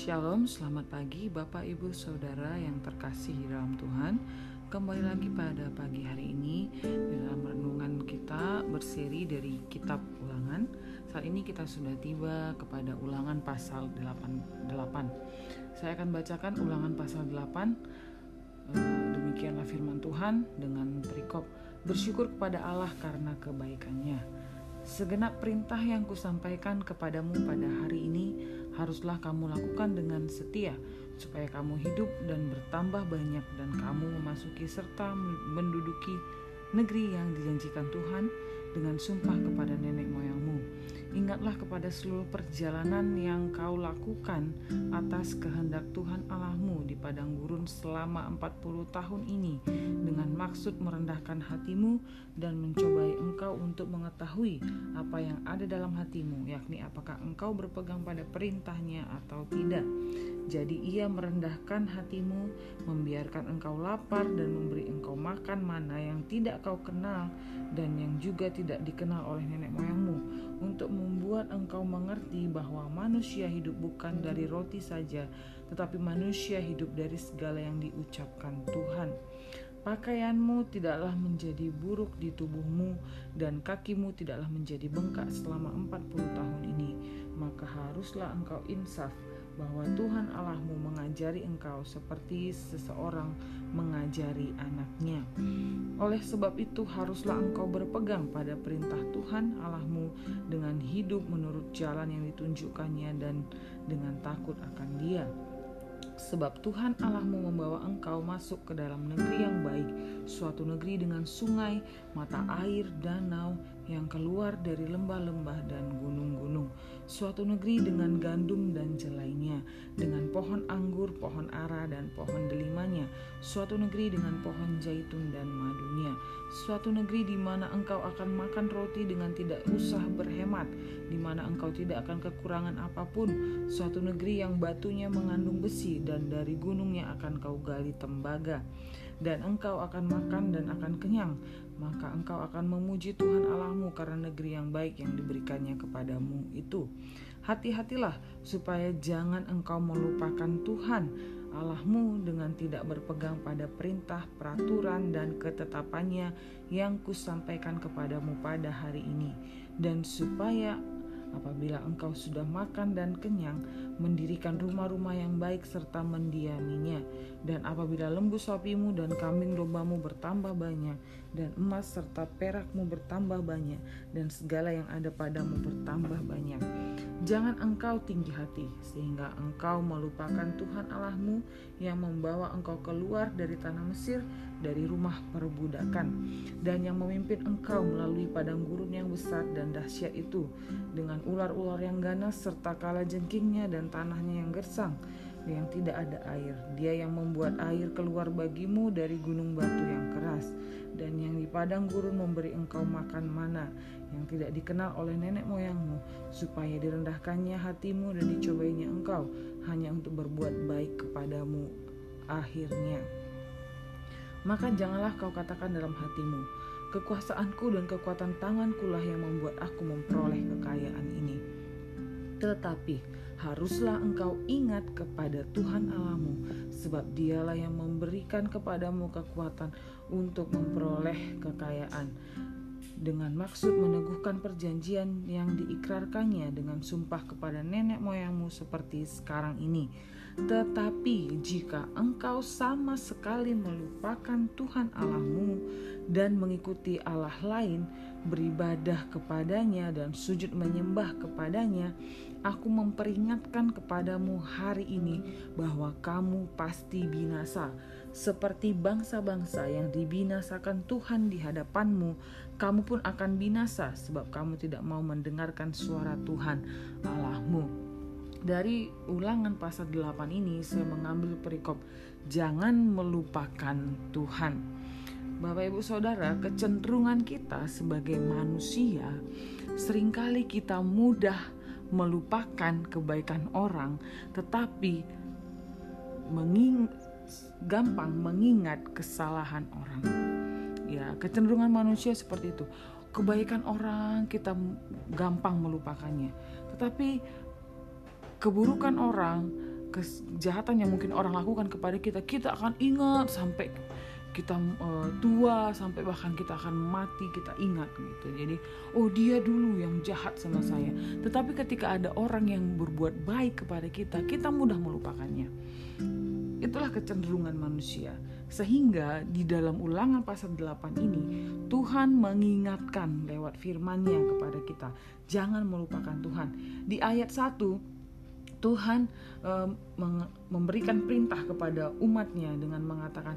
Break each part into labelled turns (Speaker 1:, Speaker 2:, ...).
Speaker 1: Shalom, selamat pagi Bapak Ibu Saudara yang terkasih di dalam Tuhan. Kembali lagi pada pagi hari ini dalam renungan kita berseri dari kitab ulangan. Saat ini kita sudah tiba kepada ulangan pasal 8, 8. Saya akan bacakan ulangan pasal 8 eh, Demikianlah firman Tuhan dengan perikop. Bersyukur kepada Allah karena kebaikannya. Segenap perintah yang kusampaikan kepadamu pada hari ini haruslah kamu lakukan dengan setia, supaya kamu hidup dan bertambah banyak, dan kamu memasuki serta menduduki negeri yang dijanjikan Tuhan dengan sumpah kepada nenek moyangmu. Ingatlah kepada seluruh perjalanan yang kau lakukan atas kehendak Tuhan Allahmu di padang gurun selama 40 tahun ini dengan maksud merendahkan hatimu dan mencobai engkau untuk mengetahui apa yang ada dalam hatimu, yakni apakah engkau berpegang pada perintahnya atau tidak. Jadi ia merendahkan hatimu, membiarkan engkau lapar dan memberi engkau makan mana yang tidak kau kenal dan yang juga tidak dikenal oleh nenek moyangmu untuk membuat engkau mengerti bahwa manusia hidup bukan dari roti saja, tetapi manusia hidup dari segala yang diucapkan Tuhan. Pakaianmu tidaklah menjadi buruk di tubuhmu dan kakimu tidaklah menjadi bengkak selama 40 tahun ini. Maka haruslah engkau insaf bahwa Tuhan Allahmu mengajari engkau seperti seseorang mengajari anaknya. Oleh sebab itu haruslah engkau berpegang pada perintah Tuhan Allahmu dengan hidup menurut jalan yang ditunjukkannya dan dengan takut akan Dia. Sebab Tuhan Allahmu membawa engkau masuk ke dalam negeri yang baik, suatu negeri dengan sungai, mata air, danau yang keluar dari lembah-lembah dan gunung-gunung, suatu negeri dengan gandum dan jelainya, dengan pohon anggur, pohon ara, dan pohon delimanya, suatu negeri dengan pohon zaitun dan madunya, suatu negeri di mana engkau akan makan roti dengan tidak usah berhemat, di mana engkau tidak akan kekurangan apa pun, suatu negeri yang batunya mengandung besi dan dari gunungnya akan kau gali tembaga, dan engkau akan makan dan akan kenyang, maka engkau akan memuji Tuhan Allahmu karena negeri yang baik yang diberikannya kepadamu itu. Hati-hatilah supaya jangan engkau melupakan Tuhan Allahmu dengan tidak berpegang pada perintah, peraturan, dan ketetapannya yang kusampaikan kepadamu pada hari ini, dan supaya apabila engkau sudah makan dan kenyang, mendirikan rumah-rumah yang baik serta mendiaminya. Dan apabila lembu sapimu dan kambing dombamu bertambah banyak, dan emas serta perakmu bertambah banyak, dan segala yang ada padamu bertambah banyak. Jangan engkau tinggi hati, sehingga engkau melupakan Tuhan Allahmu yang membawa engkau keluar dari tanah Mesir, dari rumah perbudakan, dan yang memimpin engkau melalui padang gurun yang besar dan dahsyat itu, dengan ular-ular yang ganas serta kala jengkingnya dan tanahnya yang gersang, yang tidak ada air. Dia yang membuat air keluar bagimu dari gunung batu yang keras, dan yang di padang gurun memberi engkau makan mana yang tidak dikenal oleh nenek moyangmu, supaya direndahkannya hatimu dan dicobainya engkau hanya untuk berbuat baik kepadamu akhirnya. Maka janganlah kau katakan dalam hatimu, kekuasaanku dan kekuatan tanganku lah yang membuat aku memperoleh kekayaan ini. Tetapi haruslah engkau ingat kepada Tuhan Allahmu, sebab Dialah yang memberikan kepadamu kekuatan untuk memperoleh kekayaan, dengan maksud meneguhkan perjanjian yang diikrarkannya dengan sumpah kepada nenek moyangmu seperti sekarang ini. Tetapi jika engkau sama sekali melupakan Tuhan Allahmu dan mengikuti Allah lain, beribadah kepadanya dan sujud menyembah kepadanya, aku memperingatkan kepadamu hari ini bahwa kamu pasti binasa. Seperti bangsa-bangsa yang dibinasakan Tuhan di hadapanmu, kamu pun akan binasa sebab kamu tidak mau mendengarkan suara Tuhan Allahmu. Dari ulangan pasal 8 ini saya mengambil perikop jangan melupakan Tuhan. Bapak Ibu Saudara, kecenderungan kita sebagai manusia sering kali kita mudah melupakan kebaikan orang, tetapi menging gampang mengingat kesalahan orang. Ya, kecenderungan manusia seperti itu. Kebaikan orang kita gampang melupakannya, tetapi keburukan orang kejahatan yang mungkin orang lakukan kepada kita kita akan ingat sampai kita uh, tua sampai bahkan kita akan mati kita ingat gitu. Jadi oh dia dulu yang jahat sama saya. Tetapi ketika ada orang yang berbuat baik kepada kita kita mudah melupakannya. Itulah kecenderungan manusia. Sehingga di dalam ulangan pasal 8 ini Tuhan mengingatkan lewat firman-Nya kepada kita jangan melupakan Tuhan. Di ayat 1 Tuhan uh, memberikan perintah kepada umatnya dengan mengatakan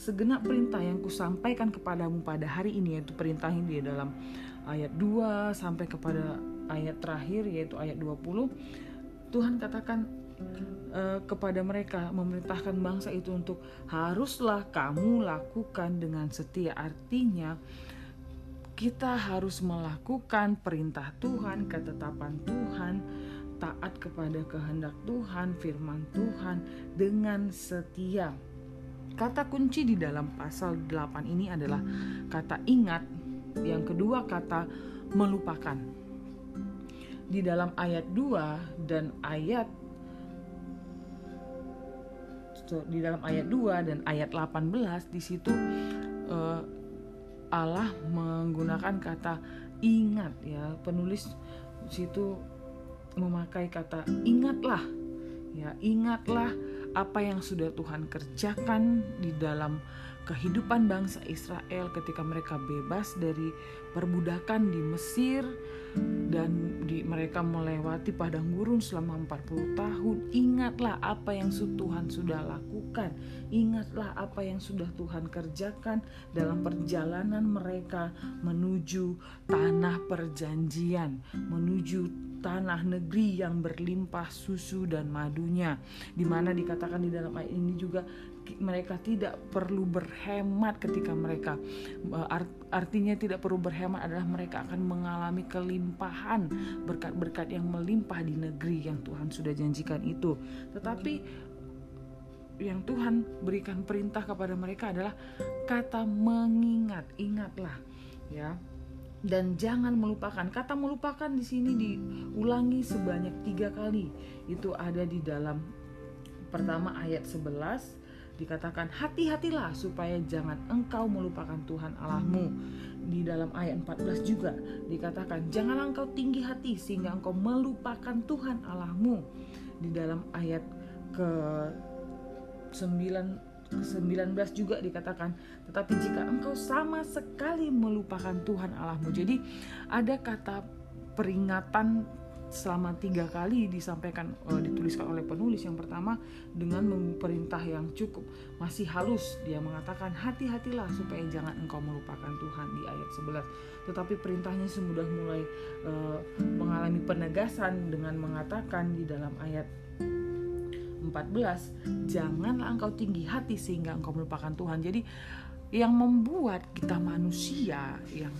Speaker 1: segenap perintah yang kusampaikan kepadamu pada hari ini yaitu perintah ini di dalam ayat 2 sampai kepada ayat terakhir yaitu ayat 20 Tuhan katakan uh, kepada mereka memerintahkan bangsa itu untuk haruslah kamu lakukan dengan setia. Artinya kita harus melakukan perintah Tuhan, ketetapan Tuhan, taat kepada kehendak Tuhan, firman Tuhan dengan setia. Kata kunci di dalam pasal 8 ini adalah kata ingat, yang kedua kata melupakan. Di dalam ayat 2 dan ayat di dalam ayat 2 dan ayat 18 di situ uh, Allah menggunakan kata ingat ya penulis situ memakai kata ingatlah. Ya ingatlah apa yang sudah Tuhan kerjakan di dalam kehidupan bangsa Israel ketika mereka bebas dari perbudakan di Mesir dan di, mereka melewati padang gurun selama 40 tahun. Ingatlah apa yang Tuhan sudah lakukan. Ingatlah apa yang sudah Tuhan kerjakan dalam perjalanan mereka menuju tanah perjanjian menuju tanah negeri yang berlimpah susu dan madunya. Di mana dikatakan di dalam ayat ini juga mereka tidak perlu berhemat ketika mereka eh, artinya tidak perlu berhemat adalah mereka akan mengalami kelimpahan berkat-berkat yang melimpah di negeri yang Tuhan sudah janjikan itu. Tetapi yang Tuhan berikan perintah kepada mereka adalah kata mengingat ingatlah ya dan jangan melupakan kata melupakan di sini diulangi sebanyak tiga kali. Itu ada di dalam pertama ayat 11 dikatakan hati-hatilah supaya jangan engkau melupakan Tuhan Allahmu. Di dalam ayat 14 juga dikatakan jangan engkau tinggi hati sehingga engkau melupakan Tuhan Allahmu. Di dalam ayat ke 9 19 juga dikatakan. Tetapi jika engkau sama sekali melupakan Tuhan Allahmu. Jadi ada kata peringatan selama tiga kali disampaikan uh, dituliskan oleh penulis yang pertama dengan perintah yang cukup. Masih halus dia mengatakan hati-hatilah supaya jangan engkau melupakan Tuhan di ayat 11 tetapi perintahnya sudah mulai uh, mengalami penegasan dengan mengatakan di dalam ayat 14 janganlah engkau tinggi hati sehingga engkau melupakan Tuhan. Jadi yang membuat kita manusia yang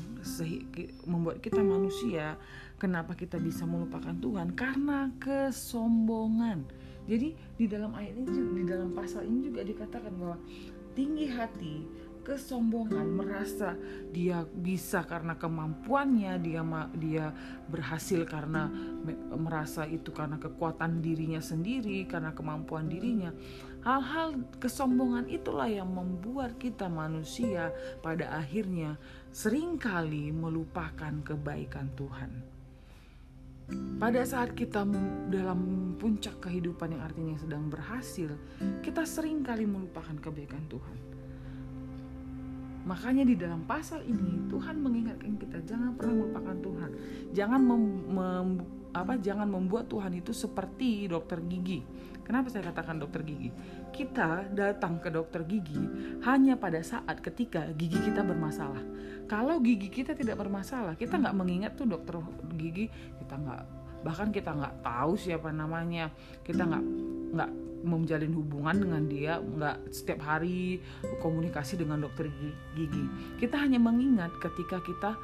Speaker 1: membuat kita manusia kenapa kita bisa melupakan Tuhan? Karena kesombongan. Jadi di dalam ayat ini di dalam pasal ini juga dikatakan bahwa tinggi hati kesombongan merasa dia bisa karena kemampuannya dia dia berhasil karena merasa itu karena kekuatan dirinya sendiri karena kemampuan dirinya hal-hal kesombongan itulah yang membuat kita manusia pada akhirnya sering kali melupakan kebaikan Tuhan pada saat kita dalam puncak kehidupan yang artinya sedang berhasil, kita sering kali melupakan kebaikan Tuhan. Makanya di dalam pasal ini Tuhan mengingatkan kita jangan pernah melupakan Tuhan. Jangan mem, mem, apa jangan membuat Tuhan itu seperti dokter gigi. Kenapa saya katakan dokter gigi? Kita datang ke dokter gigi hanya pada saat ketika gigi kita bermasalah. Kalau gigi kita tidak bermasalah, kita nggak mengingat tuh dokter gigi, kita nggak bahkan kita nggak tahu siapa namanya, kita nggak nggak menjalin hubungan dengan dia nggak setiap hari komunikasi dengan dokter gigi. Kita hanya mengingat ketika kita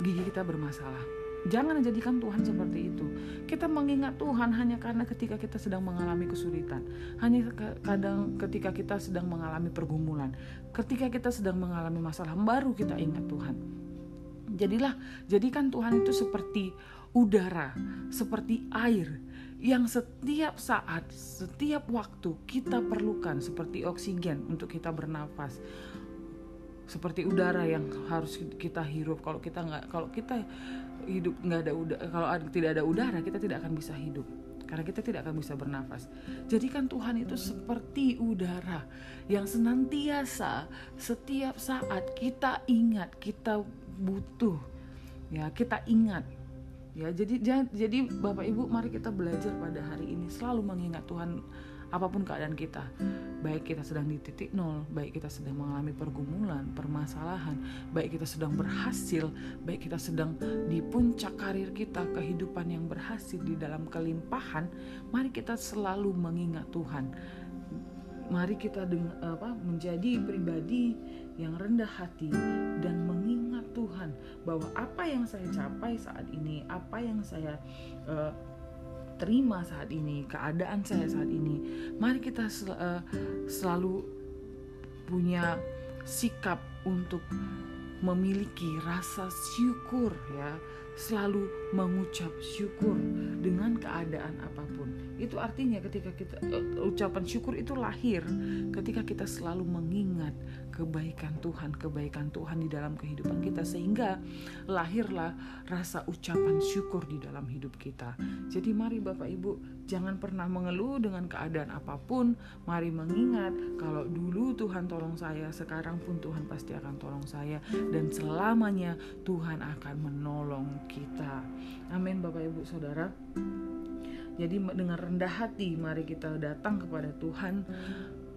Speaker 1: gigi kita bermasalah. Jangan jadikan Tuhan seperti itu. Kita mengingat Tuhan hanya karena ketika kita sedang mengalami kesulitan. Hanya kadang ketika kita sedang mengalami pergumulan. Ketika kita sedang mengalami masalah baru kita ingat Tuhan. Jadilah jadikan Tuhan itu seperti udara, seperti air yang setiap saat, setiap waktu kita perlukan seperti oksigen untuk kita bernafas. Seperti udara yang harus kita hirup. Kalau kita nggak, kalau kita hidup nggak ada udara, kalau tidak ada udara kita tidak akan bisa hidup karena kita tidak akan bisa bernafas. Jadikan Tuhan itu seperti udara yang senantiasa setiap saat kita ingat, kita butuh. Ya, kita ingat ya jadi jadi bapak ibu mari kita belajar pada hari ini. Selalu mengingat Tuhan apa pun keadaan kita. Baik kita sedang di titik nol baik kita sedang mengalami pergumulan permasalahan baik kita sedang berhasil baik kita sedang di puncak karir kita kehidupan yang berhasil di dalam kelimpahan mari kita selalu mengingat Tuhan. Mari kita deng, apa, menjadi pribadi yang rendah hati dan mengingat Tuhan bahwa apa yang saya capai saat ini, apa yang saya uh, terima saat ini, keadaan saya saat ini, mari kita sel, uh, selalu punya sikap untuk memiliki rasa syukur ya selalu mengucap syukur dengan keadaan apa pun. Itu artinya ketika kita uh, ucapan syukur itu lahir ketika kita selalu mengingat kebaikan Tuhan, kebaikan Tuhan di dalam kehidupan kita sehingga lahirlah rasa ucapan syukur di dalam hidup kita. Jadi mari Bapak Ibu, jangan pernah mengeluh dengan keadaan apa pun. Mari mengingat kalau dulu Tuhan tolong saya, sekarang pun Tuhan pasti akan tolong saya dan selamanya Tuhan akan menolong kita. Amin Bapak Ibu Saudara. Jadi dengan rendah hati mari kita datang kepada Tuhan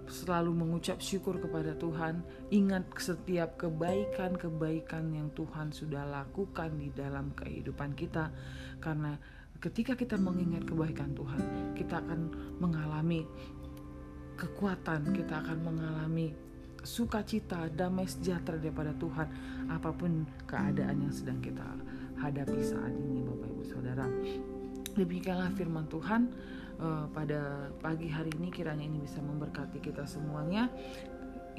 Speaker 1: selalu mengucap syukur kepada Tuhan, ingat setiap kebaikan-kebaikan yang Tuhan sudah lakukan di dalam kehidupan kita, karena ketika kita mengingat kebaikan Tuhan, kita akan mengalami kekuatan, kita akan mengalami sukacita, damai sejahtera daripada Tuhan, apa pun keadaan yang sedang kita hadapi saat ini, Bapak Ibu Saudara. Demikianlah firman Tuhan uh, pada pagi hari ini kiranya ini bisa memberkati kita semuanya.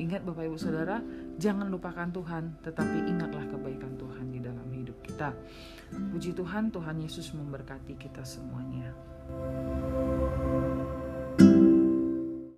Speaker 1: Ingat Bapak Ibu Saudara, jangan lupakan Tuhan, tetapi ingatlah kebaikan Tuhan di dalam hidup kita. Puji Tuhan, Tuhan Yesus memberkati kita semuanya.